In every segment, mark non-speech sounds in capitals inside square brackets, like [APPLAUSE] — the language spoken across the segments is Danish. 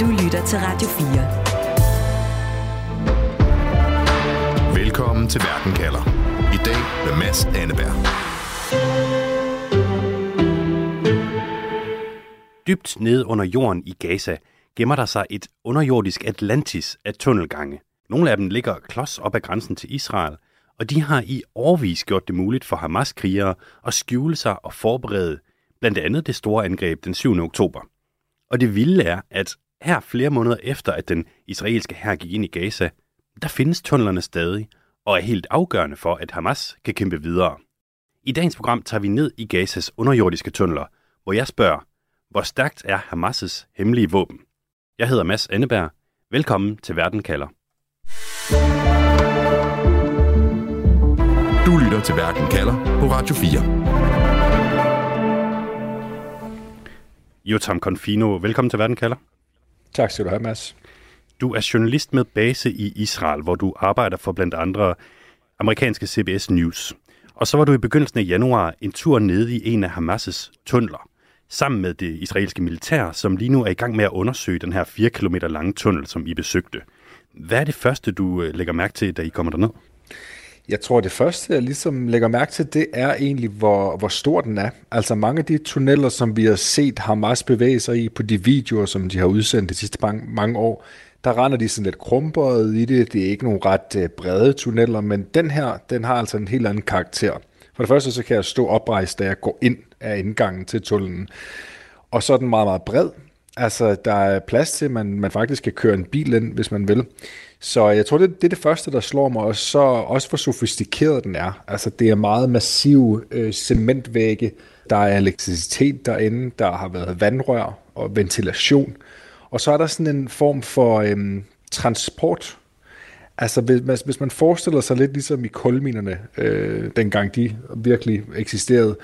Du lytter til Radio 4. Velkommen til Verden kalder. I dag med Mads Anneberg. Dybt nede under jorden i Gaza gemmer der sig et underjordisk Atlantis af tunnelgange. Nogle af dem ligger klods op ad grænsen til Israel, og de har i årvis gjort det muligt for Hamas-krigere at skjule sig og forberede blandt andet det store angreb den 7. oktober. Og det vilde er, at her flere måneder efter, at den israelske hær gik ind i Gaza, der findes tunnelerne stadig, og er helt afgørende for, at Hamas kan kæmpe videre. I dagens program tager vi ned i Gazas underjordiske tunneler, hvor jeg spørger, hvor stærkt er Hamas' hemmelige våben? Jeg hedder Mads Anneberg. Velkommen til Verden kalder. Du lytter til Verden kalder på Radio 4. Jotam Confino, velkommen til Verden kalder. Tak skal du have, Mads. Du er journalist med base i Israel, hvor du arbejder for blandt andre amerikanske CBS News. Og så var du i begyndelsen af januar en tur nede i en af Hamas' tunneler, sammen med det israelske militær, som lige nu er i gang med at undersøge den her 4 km lange tunnel, som I besøgte. Hvad er det første, du øh, lægger mærke til, da I kommer derned? Jeg tror, det første, jeg ligesom lægger mærke til, det er egentlig, hvor, hvor stor den er. Altså mange af de tunneller, som vi har set Hamas bevæge sig i på de videoer, som de har udsendt de sidste mange, mange år, der render de sådan lidt krumperet i det. Det er ikke nogle ret øh, brede tunneller, men den her, den har altså en helt anden karakter. For det første, så kan jeg stå oprejst, da jeg går ind af indgangen til tunnelen. Og så er den meget, meget bred. Altså, der er plads til, at man, man faktisk kan køre en bil ind, hvis man vil. Så jeg tror, det, det er det første, der slår mig, og så også hvor sofistikeret den er. Altså, det er meget massive øh, cementvægge, der er elektricitet derinde, der har været vandrør og ventilation. Og så er der sådan en form for øhm, transport. Altså, hvis, hvis man forestiller sig lidt ligesom i kulminerne, øh, dengang de virkelig eksisterede,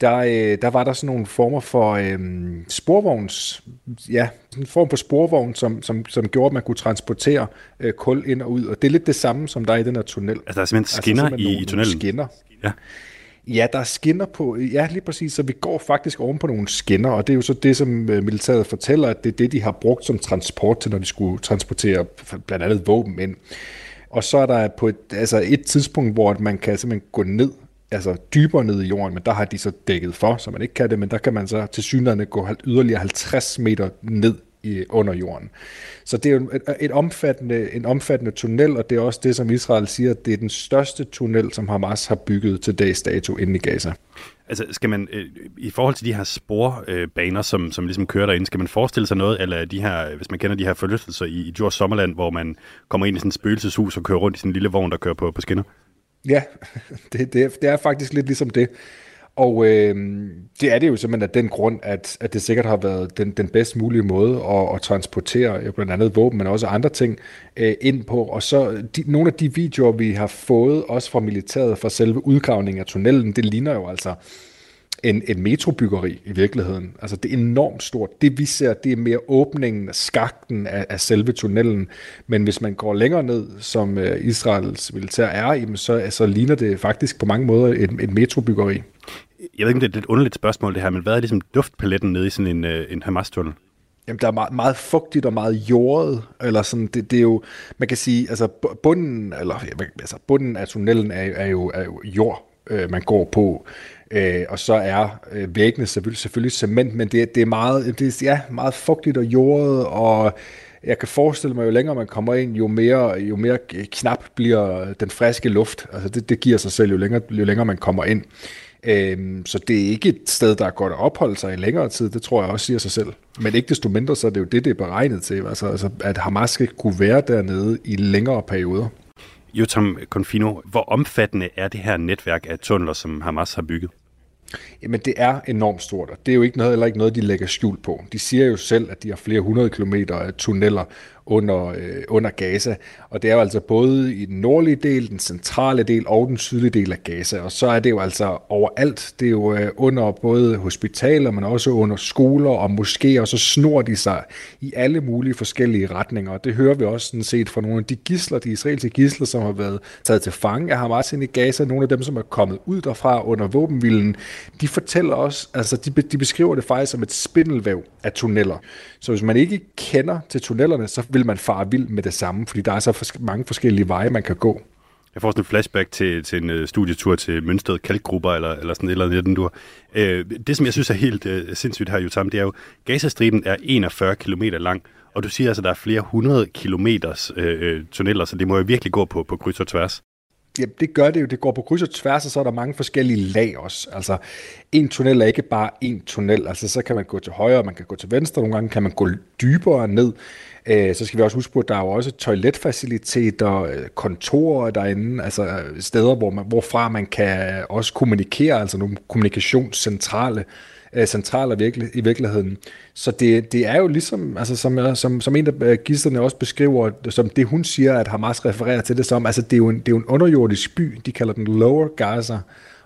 der, øh, der var der sådan nogle former for øh, sporvogns, ja, en form for sporvogn, som, som, som gjorde, at man kunne transportere øh, kul ind og ud. Og det er lidt det samme, som der er i den her tunnel. Altså, der er simpelthen altså, skinner altså, simpelthen i, nogle, i tunnelen? Skinner. Ja. Ja, der er skinner på, ja lige præcis, så vi går faktisk oven på nogle skinner, og det er jo så det, som øh, militæret fortæller, at det er det, de har brugt som transport til, når de skulle transportere blandt andet våben ind. Og så er der på et, altså et tidspunkt, hvor man kan simpelthen gå ned altså dybere ned i jorden, men der har de så dækket for, så man ikke kan det, men der kan man så til synligheden gå yderligere 50 meter ned i, under jorden. Så det er jo et, et omfattende, en omfattende tunnel, og det er også det, som Israel siger, det er den største tunnel, som Hamas har bygget til dags dato inde i Gaza. Altså skal man, øh, i forhold til de her sporbaner, øh, som, som ligesom kører derinde, skal man forestille sig noget, eller de her, hvis man kender de her forlystelser i, i Djurs Sommerland, hvor man kommer ind i sådan et spøgelseshus og kører rundt i sådan en lille vogn, der kører på, på skinner? Ja, [LAUGHS] det, det, er, det er faktisk lidt ligesom det. Og øh, det er det jo simpelthen af den grund, at, at det sikkert har været den, den bedst mulige måde at, at transportere øh, blandt andet våben, men også andre ting øh, ind på. Og så de, nogle af de videoer, vi har fået, også fra militæret, fra selve udgravningen af tunnelen, det ligner jo altså en, en metrobyggeri i virkeligheden. Altså det er enormt stort. Det vi ser, det er mere åbningen af skakten af, af selve tunnelen. Men hvis man går længere ned, som uh, Israels militær er, jamen, så altså, ligner det faktisk på mange måder et, et metrobyggeri. Jeg ved ikke, om det er et underligt spørgsmål det her, men hvad er ligesom duftpaletten nede i sådan en, uh, en Hamas-tunnel? Jamen, der er meget, meget fugtigt og meget jordet, eller sådan, det, det er jo, man kan sige, altså bunden, eller, altså bunden af tunnelen er, er, jo, er jo jord, øh, man går på. Øh, og så er øh, væggene selvfølgelig, selvfølgelig cement, men det, det er meget, det er, ja, meget fugtigt og jordet, og jeg kan forestille mig, jo længere man kommer ind, jo mere, jo mere knap bliver den friske luft. Altså det, det giver sig selv, jo længere, jo længere man kommer ind. Øhm, så det er ikke et sted, der er godt at opholde sig i længere tid, det tror jeg også siger sig selv. Men ikke desto mindre, så er det jo det, det er beregnet til, altså, altså at Hamas skal kunne være dernede i længere perioder. Jotam Confino, hvor omfattende er det her netværk af tunneler, som Hamas har bygget? Jamen det er enormt stort, og det er jo ikke noget, eller ikke noget, de lægger skjul på. De siger jo selv, at de har flere hundrede kilometer af tunneller under, øh, under Gaza. Og det er jo altså både i den nordlige del, den centrale del og den sydlige del af Gaza. Og så er det jo altså overalt. Det er jo øh, under både hospitaler, men også under skoler og moskéer, og så snor de sig i alle mulige forskellige retninger. Og det hører vi også sådan set fra nogle af de gisler, de israelske gisler, som har været taget til fange af Hamas ind i Gaza. Nogle af dem, som er kommet ud derfra under våbenvilden, de fortæller også, altså de, de beskriver det faktisk som et spindelvæv af tunneller. Så hvis man ikke kender til tunnellerne, så vil man fare vild med det samme, fordi der er så fors- mange forskellige veje, man kan gå. Jeg får sådan en flashback til, til en uh, studietur til Mønsted Kalkgrupper, eller, eller sådan et eller andet, den du uh, øh, Det, som jeg synes er helt uh, sindssygt her, Jutam, det er jo, Gazastriben er 41 km lang, og du siger altså, at der er flere hundrede kilometers uh, tunneller, så det må jo virkelig gå på, på kryds og tværs. Ja, det gør det jo. Det går på kryds og tværs, og så er der mange forskellige lag også. Altså, en tunnel er ikke bare en tunnel. Altså, så kan man gå til højre, man kan gå til venstre, nogle gange kan man gå dybere ned. Øh, så skal vi også huske på, at der er jo også toiletfaciliteter, øh, kontorer derinde, altså øh, steder, hvor man, hvorfra man kan øh, også kommunikere, altså nogle kommunikationscentrale øh, Øh, centraler virkelig, i virkeligheden. Så det, det er jo ligesom, altså som, som, som en af øh, gidslerne også beskriver, som det hun siger, at Hamas refererer til det som, altså det er jo en, det er jo en underjordisk by, de kalder den Lower Gaza,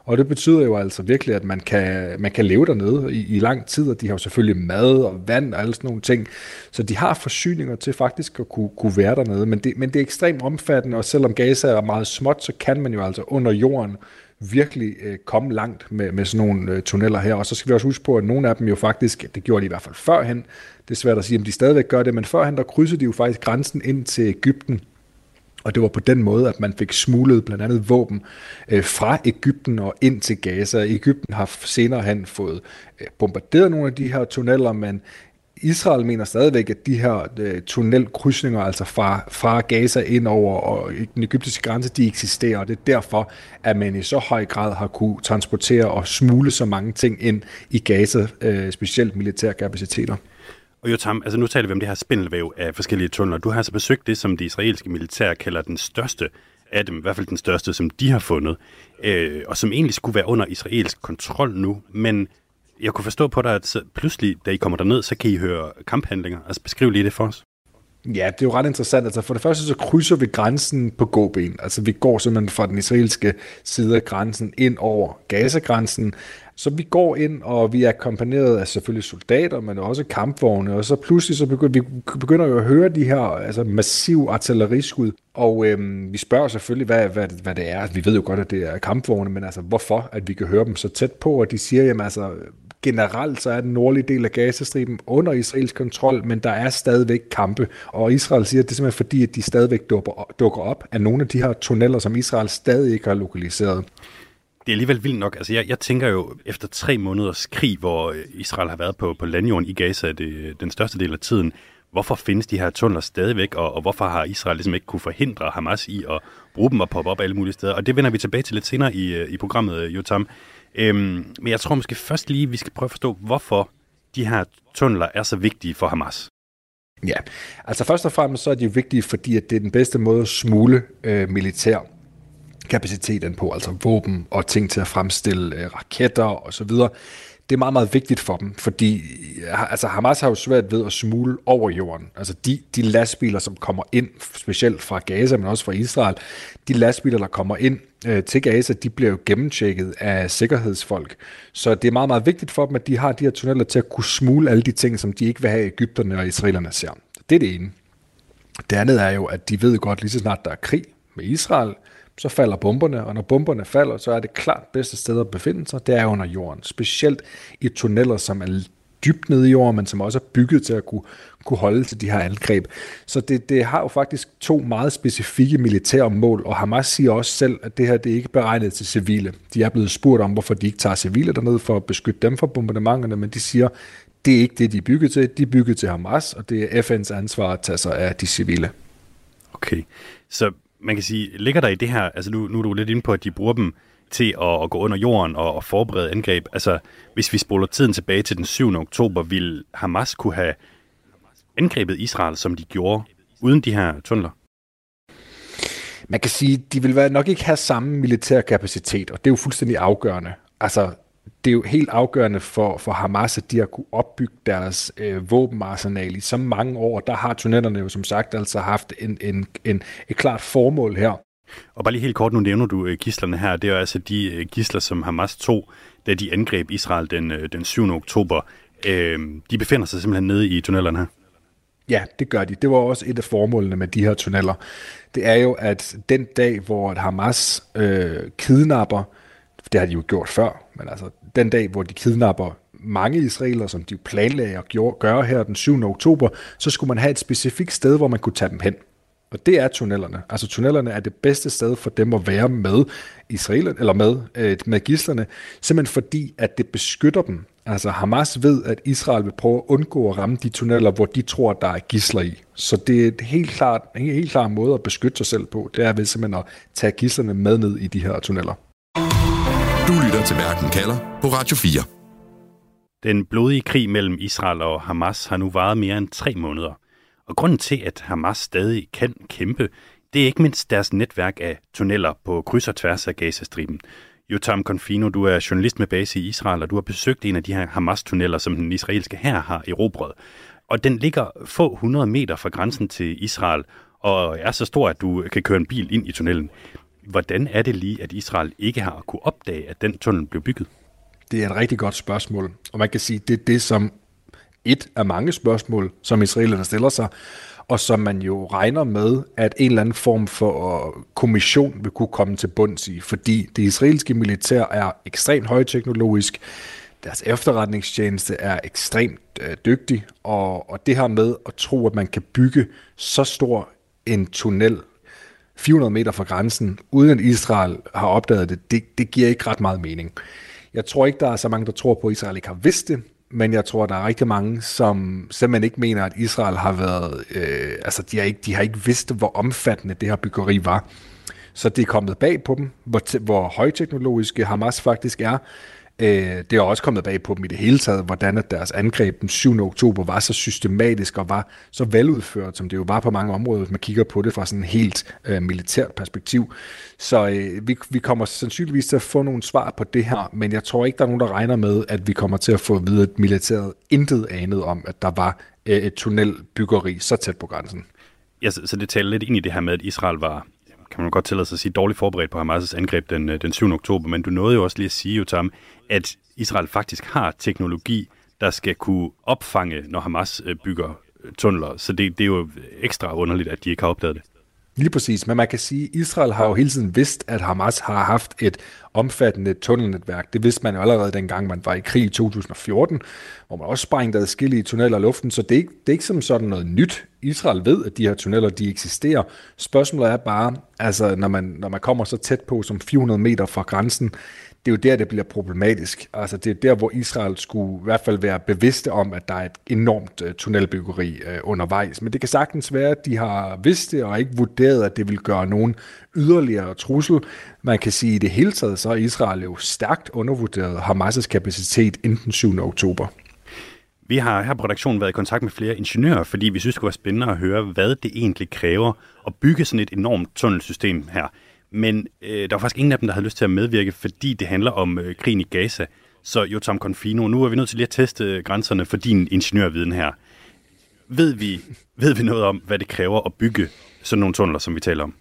og det betyder jo altså virkelig, at man kan, man kan leve dernede i, i lang tid, og de har jo selvfølgelig mad og vand og alle sådan nogle ting. Så de har forsyninger til faktisk at kunne, kunne være dernede, men det, men det er ekstremt omfattende, og selvom Gaza er meget småt, så kan man jo altså under jorden virkelig øh, komme langt med, med sådan nogle øh, tunneller her. Og så skal vi også huske på, at nogle af dem jo faktisk, det gjorde de i hvert fald førhen, det er svært at sige, om de stadigvæk gør det, men førhen der krydsede de jo faktisk grænsen ind til Ægypten, og det var på den måde, at man fik smuglet blandt andet våben øh, fra Ægypten og ind til Gaza. Ægypten har senere hen fået øh, bombarderet nogle af de her tunneller, men Israel mener stadigvæk, at de her øh, tunnelkrydsninger, altså fra, fra Gaza ind over og den egyptiske grænse, de eksisterer, og det er derfor, at man i så høj grad har kunne transportere og smule så mange ting ind i Gaza, øh, specielt militære kapaciteter. Og Jotam, altså nu taler vi om det her spindelvæv af forskellige tunneler. Du har altså besøgt det, som det israelske militær kalder den største af dem, i hvert fald den største, som de har fundet, øh, og som egentlig skulle være under israelsk kontrol nu, men jeg kunne forstå på dig, at pludselig, da I kommer derned, så kan I høre kamphandlinger. Altså beskriv lige det for os. Ja, det er jo ret interessant. Altså for det første så krydser vi grænsen på gåben. Altså vi går simpelthen fra den israelske side af grænsen ind over Gazagrænsen. Så vi går ind, og vi er akkompagneret af selvfølgelig soldater, men også kampvogne, og så pludselig så begynder vi begynder jo at høre de her altså massiv artilleriskud, og øhm, vi spørger selvfølgelig, hvad, hvad, hvad det er. Altså, vi ved jo godt, at det er kampvogne, men altså hvorfor, at vi kan høre dem så tæt på, og de siger, jamen altså, generelt så er den nordlige del af Gazastriben under Israels kontrol, men der er stadigvæk kampe. Og Israel siger, at det er simpelthen fordi, at de stadigvæk dukker, dukker op af nogle af de her tunneller, som Israel stadig ikke har lokaliseret. Det er alligevel vildt nok. Altså, jeg, jeg tænker jo, efter tre måneders krig, hvor øh, Israel har været på, på landjorden i Gaza det, øh, den største del af tiden, hvorfor findes de her tunneler stadigvæk, og, og hvorfor har Israel ligesom ikke kunne forhindre Hamas i at bruge dem og poppe op alle mulige steder? Og det vender vi tilbage til lidt senere i, øh, i programmet, øh, Jotam. Øhm, men jeg tror måske først lige, vi skal prøve at forstå, hvorfor de her tunneler er så vigtige for Hamas. Ja, altså først og fremmest så er de vigtige, fordi at det er den bedste måde at smule øh, militær kapaciteten på, altså våben og ting til at fremstille øh, raketter og så videre. Det er meget, meget vigtigt for dem, fordi altså Hamas har jo svært ved at smule over jorden. Altså de, de lastbiler, som kommer ind, specielt fra Gaza, men også fra Israel, de lastbiler, der kommer ind øh, til Gaza, de bliver jo gennemtjekket af sikkerhedsfolk. Så det er meget, meget vigtigt for dem, at de har de her tunneller til at kunne smule alle de ting, som de ikke vil have Ægypterne og israelerne ser. Det er det ene. Det andet er jo, at de ved godt, lige så snart der er krig med Israel, så falder bomberne, og når bomberne falder, så er det klart bedste sted at befinde sig, det er under jorden. Specielt i tunneller, som er dybt nede i jorden, men som også er bygget til at kunne, kunne holde til de her angreb. Så det, det har jo faktisk to meget specifikke militære mål, og Hamas siger også selv, at det her det er ikke beregnet til civile. De er blevet spurgt om, hvorfor de ikke tager civile dernede for at beskytte dem fra bombardementerne, men de siger, det er ikke det, de er bygget til. De er bygget til Hamas, og det er FN's ansvar at tage sig af de civile. Okay, så man kan sige, ligger der i det her, altså nu, nu er du lidt inde på, at de bruger dem til at, at gå under jorden og, og forberede angreb. Altså, hvis vi spoler tiden tilbage til den 7. oktober, ville Hamas kunne have angrebet Israel, som de gjorde, uden de her tunneler? Man kan sige, de vil nok ikke have samme militær kapacitet, og det er jo fuldstændig afgørende. Altså, det er jo helt afgørende for, for Hamas, at de har kunne opbygge deres øh, våbenarsenal i så mange år. Der har tunnelerne jo som sagt altså haft en, en, en, et klart formål her. Og bare lige helt kort, nu nævner du øh, gislerne her. Det er jo altså de øh, gisler, som Hamas tog, da de angreb Israel den, øh, den 7. oktober. Øh, de befinder sig simpelthen nede i tunnelerne her. Ja, det gør de. Det var også et af formålene med de her tunneller. Det er jo, at den dag, hvor Hamas øh, kidnapper, det har de jo gjort før, men altså den dag, hvor de kidnapper mange israeler, som de planlagde at gøre her den 7. oktober, så skulle man have et specifikt sted, hvor man kunne tage dem hen. Og det er tunnelerne. Altså tunnelerne er det bedste sted for dem at være med Israel, eller med, øh, med gislerne, simpelthen fordi, at det beskytter dem. Altså Hamas ved, at Israel vil prøve at undgå at ramme de tunneller, hvor de tror, der er gisler i. Så det er et helt klart, en helt klar måde at beskytte sig selv på. Det er ved simpelthen at tage gislerne med ned i de her tunneller. Du lytter til Verden kalder på Radio 4. Den blodige krig mellem Israel og Hamas har nu varet mere end tre måneder. Og grunden til, at Hamas stadig kan kæmpe, det er ikke mindst deres netværk af tunneller på kryds og tværs af Gazastriben. Jotam Confino, du er journalist med base i Israel, og du har besøgt en af de her Hamas-tunneller, som den israelske hær har erobret. Og den ligger få hundrede meter fra grænsen til Israel, og er så stor, at du kan køre en bil ind i tunnelen. Hvordan er det lige, at Israel ikke har kunne opdage, at den tunnel blev bygget? Det er et rigtig godt spørgsmål, og man kan sige, det er det, som et af mange spørgsmål, som israelerne stiller sig, og som man jo regner med, at en eller anden form for øh, kommission vil kunne komme til bunds i, fordi det israelske militær er ekstremt højteknologisk, deres efterretningstjeneste er ekstremt øh, dygtig, og, og det her med at tro, at man kan bygge så stor en tunnel 400 meter fra grænsen, uden at Israel har opdaget det, det, det giver ikke ret meget mening. Jeg tror ikke, der er så mange, der tror på, at Israel ikke har vidst det, men jeg tror, der er rigtig mange, som simpelthen ikke mener, at Israel har været, øh, altså de har, ikke, de har ikke vidst, hvor omfattende det her byggeri var. Så det er kommet bag på dem, hvor, hvor højteknologiske Hamas faktisk er. Øh, det er også kommet bag på dem i det hele taget, hvordan at deres angreb den 7. oktober var så systematisk og var så veludført, som det jo var på mange områder, hvis man kigger på det fra sådan en helt øh, militært perspektiv. Så øh, vi, vi kommer sandsynligvis til at få nogle svar på det her, men jeg tror ikke, der er nogen, der regner med, at vi kommer til at få at vide, at militæret intet anet om, at der var øh, et tunnelbyggeri så tæt på grænsen. Ja, så, så det taler lidt ind i det her med, at Israel var kan man godt tillade sig at sige, dårligt forberedt på Hamas' angreb den, øh, den 7. oktober, men du nåede jo også lige at sige, Jotam, at Israel faktisk har teknologi, der skal kunne opfange, når Hamas øh, bygger øh, tunneler. Så det, det er jo ekstra underligt, at de ikke har opdaget det. Lige præcis, men man kan sige, at Israel har jo hele tiden vidst, at Hamas har haft et omfattende tunnelnetværk. Det vidste man jo allerede dengang, man var i krig i 2014, hvor man også sprængte adskillige tunneller i luften, så det er, ikke, det er ikke som sådan noget nyt. Israel ved, at de her tunneller, de eksisterer. Spørgsmålet er bare, altså når man, når man kommer så tæt på som 400 meter fra grænsen, det er jo der, det bliver problematisk. Altså det er der, hvor Israel skulle i hvert fald være bevidste om, at der er et enormt øh, tunnelbyggeri uh, undervejs. Men det kan sagtens være, at de har vidst det og ikke vurderet, at det vil gøre nogen yderligere trussel. Man kan sige, at i det hele taget, så er Israel jo stærkt undervurderet Hamas' kapacitet inden 7. oktober. Vi har her på redaktionen været i kontakt med flere ingeniører, fordi vi synes, det kunne være spændende at høre, hvad det egentlig kræver at bygge sådan et enormt tunnelsystem her. Men øh, der var faktisk ingen af dem, der havde lyst til at medvirke, fordi det handler om øh, krigen i Gaza. Så Jotam Confino, nu er vi nødt til lige at teste øh, grænserne for din ingeniørviden her. Ved vi, [LAUGHS] ved vi noget om, hvad det kræver at bygge sådan nogle tunneler, som vi taler om?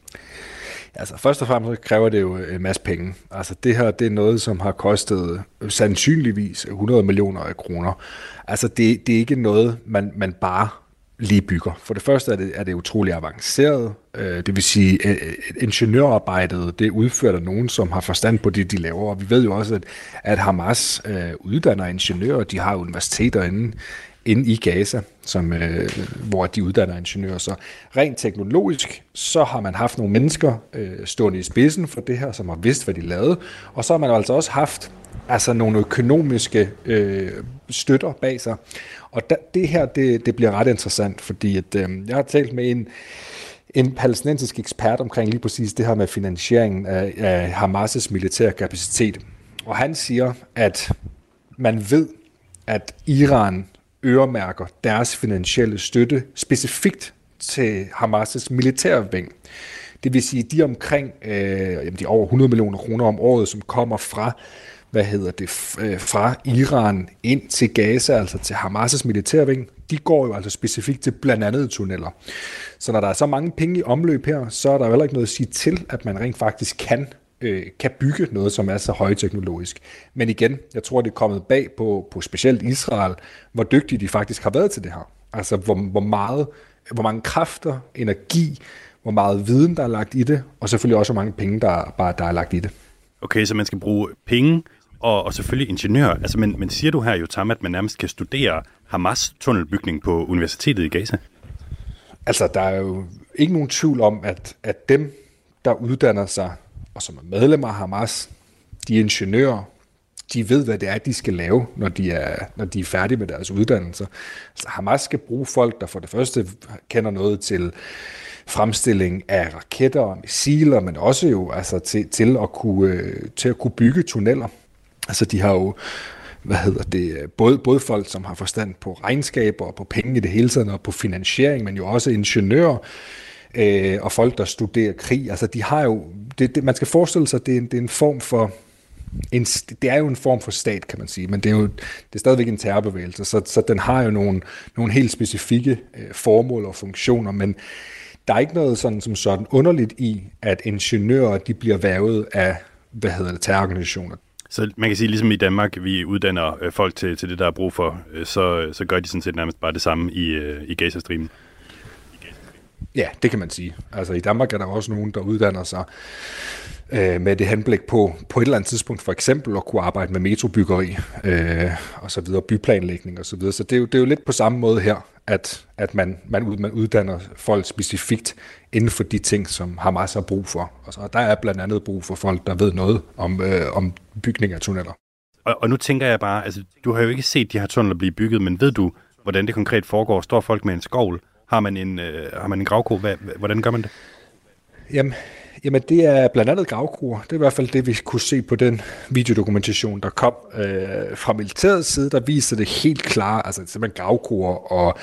Altså først og fremmest kræver det jo øh, en masse penge. Altså det her, det er noget, som har kostet øh, sandsynligvis 100 millioner af kroner. Altså det, det er ikke noget, man, man bare lige bygger. For det første er det, er det utrolig avanceret, øh, det vil sige, at ingeniørarbejdet, det er udført af nogen, som har forstand på det, de laver. Og vi ved jo også, at, at Hamas øh, uddanner ingeniører, de har universiteter inde, inde i Gaza, som, øh, hvor de uddanner ingeniører. Så rent teknologisk, så har man haft nogle mennesker øh, stående i spidsen for det her, som har vidst, hvad de lavede. Og så har man altså også haft altså nogle økonomiske øh, støtter bag sig. Og da, det her, det, det bliver ret interessant, fordi at, øh, jeg har talt med en, en palæstinensisk ekspert omkring lige præcis det her med finansieringen af, af Hamas' militære kapacitet. Og han siger, at man ved, at Iran øremærker deres finansielle støtte specifikt til Hamas' militære ving. Det vil sige, de omkring øh, de over 100 millioner kroner om året, som kommer fra hvad hedder det, øh, fra Iran ind til Gaza, altså til Hamas' militærving, de går jo altså specifikt til blandt andet tunneller. Så når der er så mange penge i omløb her, så er der jo heller ikke noget at sige til, at man rent faktisk kan øh, kan bygge noget, som er så højteknologisk. Men igen, jeg tror, det er kommet bag på, på specielt Israel, hvor dygtige de faktisk har været til det her. Altså, hvor, hvor, meget, hvor mange kræfter, energi, hvor meget viden, der er lagt i det, og selvfølgelig også, hvor mange penge, der, bare, der er lagt i det. Okay, så man skal bruge penge og, og selvfølgelig ingeniør. Altså, men, men siger du her jo, Tam, at man nærmest kan studere Hamas-tunnelbygning på Universitetet i Gaza? Altså, der er jo ikke nogen tvivl om, at, at dem, der uddanner sig, og som er medlemmer af Hamas, de ingeniører, de ved, hvad det er, de skal lave, når de er, når de er færdige med deres uddannelser. Så Hamas skal bruge folk, der for det første kender noget til fremstilling af raketter og missiler, men også jo altså til, til, at kunne, øh, til at kunne bygge tunneller. Altså de har jo hvad hedder det, både, både folk, som har forstand på regnskaber og på penge i det hele taget, og på finansiering, men jo også ingeniører, øh, og folk, der studerer krig. Altså de har jo, det, det, man skal forestille sig, at det er en, det er en form for, en, det er jo en form for stat, kan man sige, men det er jo det er stadigvæk en terrorbevægelse, så, så den har jo nogle, nogle helt specifikke øh, formål og funktioner, men der er ikke noget sådan, som sådan underligt i, at ingeniører de bliver værvet af hvad hedder det, terrororganisationer. Så man kan sige, ligesom i Danmark, vi uddanner øh, folk til, til det, der er brug for, øh, så, så gør de sådan set nærmest bare det samme i, øh, i Gazastriben. Ja, det kan man sige. Altså i Danmark er der også nogen, der uddanner sig øh, med det henblik på, på et eller andet tidspunkt for eksempel at kunne arbejde med metrobyggeri øh, og så videre, byplanlægning og så videre. Så det er, jo, det er jo lidt på samme måde her, at, at man, man, man uddanner folk specifikt inden for de ting, som Hamas har brug for. Og så der er blandt andet brug for folk, der ved noget om, øh, om bygning af tunneller. Og, og nu tænker jeg bare, altså du har jo ikke set de her tunneller blive bygget, men ved du, hvordan det konkret foregår? Står folk med en skovl? Har man en, øh, har man en gravko? Hvad, hvordan gør man det? Jamen, jamen, det er blandt andet gravkroer. Det er i hvert fald det, vi kunne se på den videodokumentation, der kom øh, fra militærets side, der viser det helt klart, altså simpelthen gravkroer, og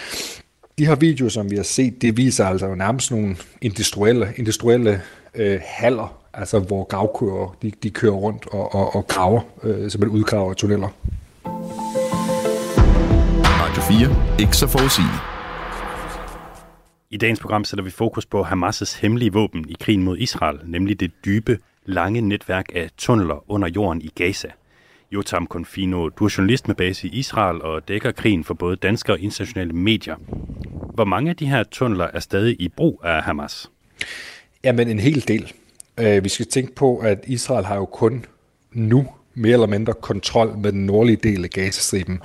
de her videoer, som vi har set, det viser altså nærmest nogle industrielle, industrielle øh, haller, altså hvor gravkører, de, de kører rundt og, og, og graver, øh, simpelthen udgraver tunneller. Radio 4. Ikke så forudsigeligt. I dagens program sætter vi fokus på Hamas' hemmelige våben i krigen mod Israel, nemlig det dybe, lange netværk af tunneler under jorden i Gaza. Jotam Confino, du er journalist med base i Israel og dækker krigen for både danske og internationale medier. Hvor mange af de her tunneler er stadig i brug af Hamas? Jamen en hel del. Øh, vi skal tænke på, at Israel har jo kun nu mere eller mindre kontrol med den nordlige del af Gazastriben.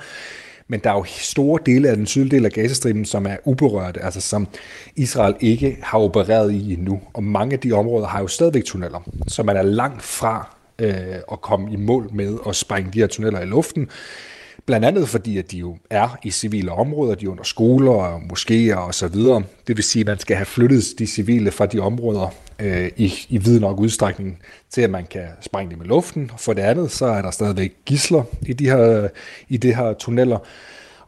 Men der er jo store dele af den sydlige del af Gazastriben, som er uberørte, altså som Israel ikke har opereret i endnu. Og mange af de områder har jo stadigvæk tunneller, så man er langt fra øh, at komme i mål med at sprænge de her tunneller i luften. Blandt andet fordi, at de jo er i civile områder, de er under skoler og moskéer og så videre. Det vil sige, at man skal have flyttet de civile fra de områder øh, i, i vid nok udstrækning til, at man kan sprænge dem i luften. For det andet, så er der stadigvæk gisler i de her, i de her tunneller.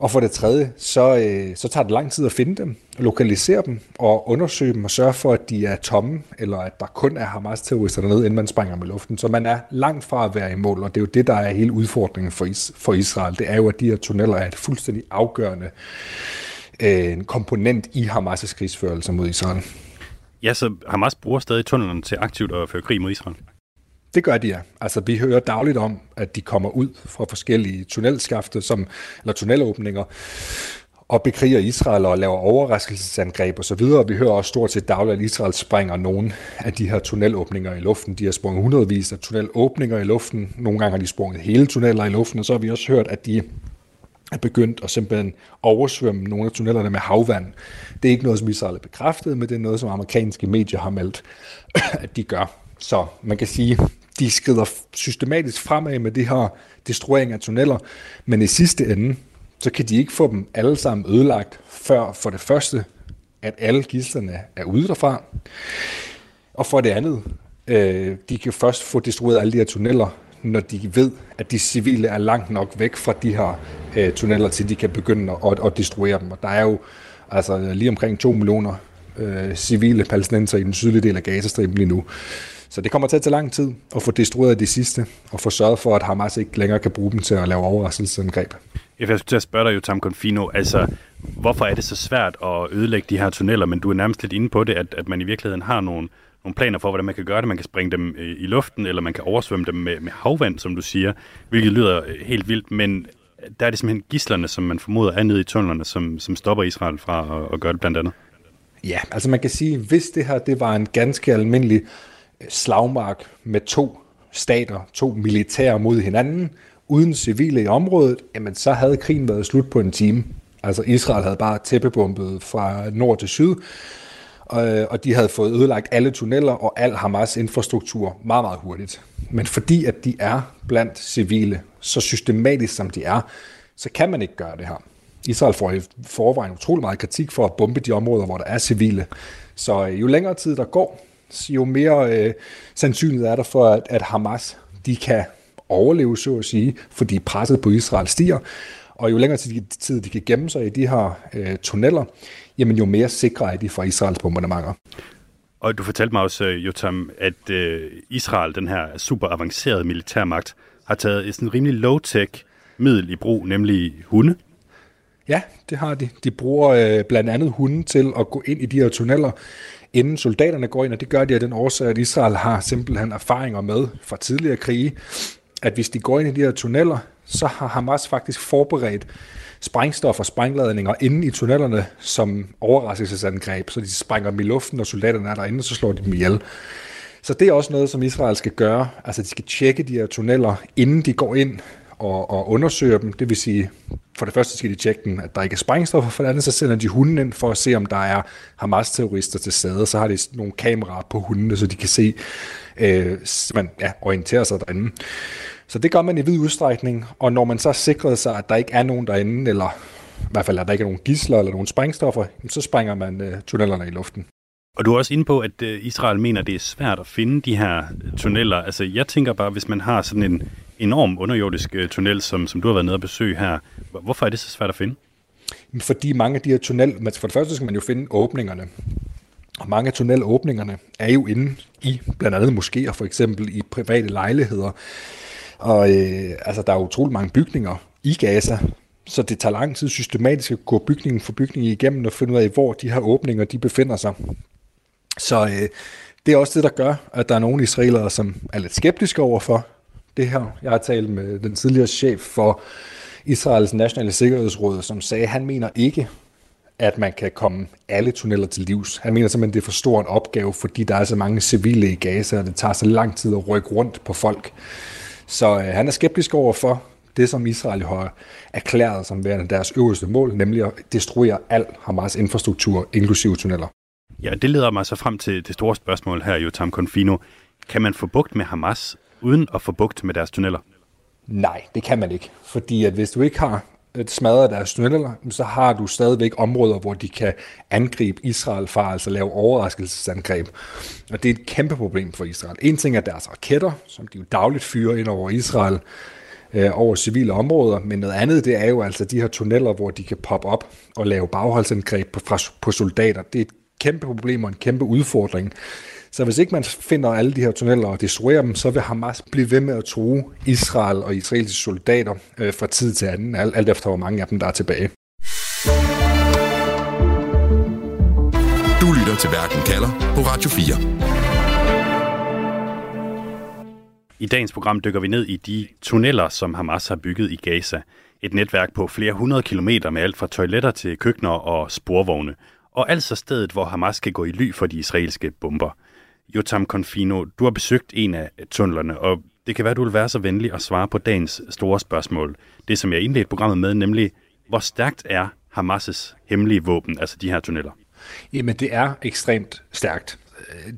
Og for det tredje, så, øh, så tager det lang tid at finde dem, lokalisere dem og undersøge dem og sørge for, at de er tomme, eller at der kun er Hamas-terrorister dernede, inden man springer med luften. Så man er langt fra at være i mål, og det er jo det, der er hele udfordringen for, is- for Israel. Det er jo, at de her tunneller er et fuldstændig afgørende øh, komponent i Hamas' krigsførelse mod Israel. Ja, så Hamas bruger stadig tunnelerne til aktivt at føre krig mod Israel? Det gør de, ja. Altså, vi hører dagligt om, at de kommer ud fra forskellige tunnelskafte, som, eller tunnelåbninger, og bekriger Israel og laver overraskelsesangreb osv. Vi hører også stort set dagligt, at Israel springer nogle af de her tunnelåbninger i luften. De har sprunget hundredvis af tunnelåbninger i luften. Nogle gange har de sprunget hele tunneller i luften, og så har vi også hørt, at de er begyndt at simpelthen oversvømme nogle af tunnellerne med havvand. Det er ikke noget, som Israel er bekræftet, men det er noget, som amerikanske medier har meldt, [CLEARS THROAT] at de gør. Så man kan sige, de skrider systematisk fremad med det her destruering af tunneller, men i sidste ende, så kan de ikke få dem alle sammen ødelagt, før for det første, at alle gidslerne er ude derfra, og for det andet, øh, de kan først få destrueret alle de her tunneller, når de ved, at de civile er langt nok væk fra de her øh, tunneller, til de kan begynde at, at destruere dem. Og der er jo altså lige omkring 2 millioner øh, civile palæstinenser i den sydlige del af Gazastriben lige nu. Så det kommer til at tage lang tid at få destrueret de sidste, og få sørget for, at Hamas ikke længere kan bruge dem til at lave overraskelsesangreb. Jeg skulle til at spørge dig jo, Tam Confino, altså hvorfor er det så svært at ødelægge de her tunneller, men du er nærmest lidt inde på det, at, at man i virkeligheden har nogle, nogle planer for, hvordan man kan gøre det. Man kan springe dem øh, i luften, eller man kan oversvømme dem med, med havvand, som du siger, hvilket lyder øh, helt vildt, men øh, der er det simpelthen gislerne, som man formoder er nede i tunnelerne, som, som stopper Israel fra at, at gøre det blandt andet. Ja, altså man kan sige, hvis det her det var en ganske almindelig øh, slagmark med to stater, to militære mod hinanden, uden civile i området, jamen så havde krigen været slut på en time. Altså Israel havde bare tæppebumpet fra nord til syd, Øh, og de havde fået ødelagt alle tunneller og al Hamas infrastruktur meget, meget hurtigt. Men fordi at de er blandt civile, så systematisk som de er, så kan man ikke gøre det her. Israel får i forvejen utrolig meget kritik for at bombe de områder, hvor der er civile. Så øh, jo længere tid der går, jo mere øh, sandsynligt er der for, at, at Hamas de kan overleve, så at sige, fordi presset på Israel stiger. Og jo længere tid de kan gemme sig i de her øh, tunneller, jamen jo mere sikre er de for Israels bombardementer. Og du fortalte mig også, øh, Jotam, at øh, Israel, den her super avancerede militærmagt, har taget et sådan rimelig low-tech middel i brug, nemlig hunde. Ja, det har de. De bruger øh, blandt andet hunde til at gå ind i de her tunneller, inden soldaterne går ind, og det gør de af den årsag, at Israel har simpelthen erfaringer med fra tidligere krige, at hvis de går ind i de her tunneller, så har Hamas faktisk forberedt sprængstof og sprængladninger inde i tunnelerne som overraskelsesangreb, så de sprænger dem i luften, og soldaterne er derinde, så slår de dem ihjel. Så det er også noget, som Israel skal gøre. Altså, de skal tjekke de her tunneller, inden de går ind og, og undersøger dem. Det vil sige, for det første skal de tjekke dem, at der ikke er sprængstoffer, for det andet så sender de hunden ind for at se, om der er Hamas-terrorister til stede. Så har de nogle kameraer på hundene, så de kan se, øh, man ja, orientere sig derinde. Så det gør man i vid udstrækning, og når man så sikrer sig, at der ikke er nogen derinde, eller i hvert fald, at der ikke er nogen gisler eller nogen sprængstoffer, så springer man øh, tunnelerne i luften. Og du er også inde på, at øh, Israel mener, det er svært at finde de her tunneller. Altså, jeg tænker bare, hvis man har sådan en enorm underjordisk øh, tunnel, som, som du har været nede og besøge her, hvorfor er det så svært at finde? Fordi mange af de her tunneller, for det første skal man jo finde åbningerne. Og mange af tunnelåbningerne er jo inde i blandt andet moskéer, for eksempel i private lejligheder. Og øh, altså, der er utrolig mange bygninger i Gaza, så det tager lang tid systematisk at gå bygning for bygning igennem og finde ud af, hvor de her åbninger de befinder sig. Så øh, det er også det, der gør, at der er nogle israelere, som er lidt skeptiske overfor det her. Jeg har talt med den tidligere chef for Israels nationale sikkerhedsråd, som sagde, at han mener ikke, at man kan komme alle tunneller til livs. Han mener simpelthen, at det er for stor en opgave, fordi der er så mange civile i Gaza, og det tager så lang tid at rykke rundt på folk. Så øh, han er skeptisk over for det, som Israel har erklæret som værende deres øverste mål, nemlig at destruere al Hamas infrastruktur, inklusive tunneller. Ja, det leder mig så frem til det store spørgsmål her, Jotam Confino. Kan man få bugt med Hamas, uden at få bugt med deres tunneller? Nej, det kan man ikke. Fordi at hvis du ikke har Øh, smadret deres tunneller, så har du stadigvæk områder, hvor de kan angribe Israel fra, altså lave overraskelsesangreb. Og det er et kæmpe problem for Israel. En ting er deres raketter, som de jo dagligt fyrer ind over Israel, øh, over civile områder, men noget andet, det er jo altså de her tunneller, hvor de kan poppe op og lave bagholdsangreb på, på soldater. Det er et kæmpe problem og en kæmpe udfordring. Så hvis ikke man finder alle de her tunneller og destruerer dem, så vil Hamas blive ved med at true Israel og israelske soldater øh, fra tid til anden, alt, alt efter hvor mange af dem, der er tilbage. Du lytter til Verden kalder på Radio 4. I dagens program dykker vi ned i de tunneller, som Hamas har bygget i Gaza. Et netværk på flere hundrede kilometer med alt fra toiletter til køkkener og sporvogne. Og altså stedet, hvor Hamas kan gå i ly for de israelske bomber. Jotam Confino, du har besøgt en af tunnelerne, og det kan være, du vil være så venlig at svare på dagens store spørgsmål. Det, som jeg indledte programmet med, nemlig, hvor stærkt er Hamas' hemmelige våben, altså de her tunneller? Jamen, det er ekstremt stærkt.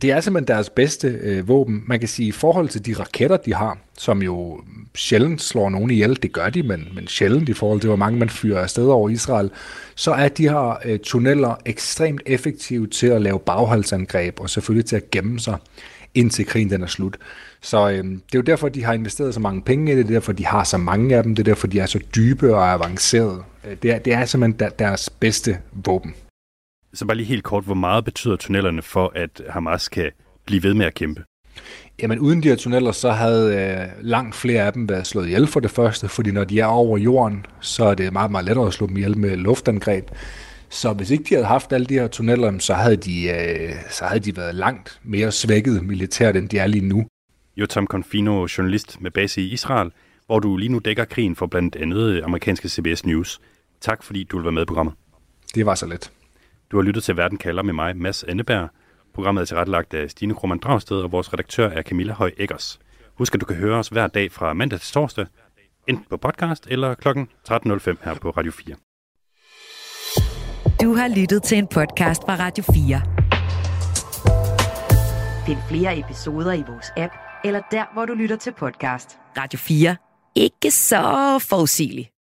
Det er simpelthen deres bedste øh, våben. Man kan sige, i forhold til de raketter, de har, som jo sjældent slår nogen ihjel, det gør de, men, men sjældent i forhold til, hvor mange man fyrer afsted over Israel, så er de her øh, tunneller ekstremt effektive til at lave bagholdsangreb, og selvfølgelig til at gemme sig, indtil krigen den er slut. Så øh, det er jo derfor, de har investeret så mange penge i det, det er derfor, de har så mange af dem, det er derfor, de er så dybe og avancerede. Øh, det er, det er simpelthen deres bedste våben. Så bare lige helt kort, hvor meget betyder tunnellerne for, at Hamas kan blive ved med at kæmpe? Jamen uden de her tunneller, så havde øh, langt flere af dem været slået ihjel for det første, fordi når de er over jorden, så er det meget, meget lettere at slå dem ihjel med luftangreb. Så hvis ikke de havde haft alle de her tunneller, så havde de, øh, så havde de været langt mere svækket militært, end de er lige nu. Jotam Confino, journalist med base i Israel, hvor du lige nu dækker krigen for blandt andet amerikanske CBS News. Tak fordi du vil være med i programmet. Det var så let. Du har lyttet til Verden kalder med mig, Mads Anneberg. Programmet er tilrettelagt af Stine Krohmann Dragsted, og vores redaktør er Camilla Høj Eggers. Husk, at du kan høre os hver dag fra mandag til torsdag, enten på podcast eller kl. 13.05 her på Radio 4. Du har lyttet til en podcast fra Radio 4. Find flere episoder i vores app, eller der, hvor du lytter til podcast. Radio 4. Ikke så forudsigeligt.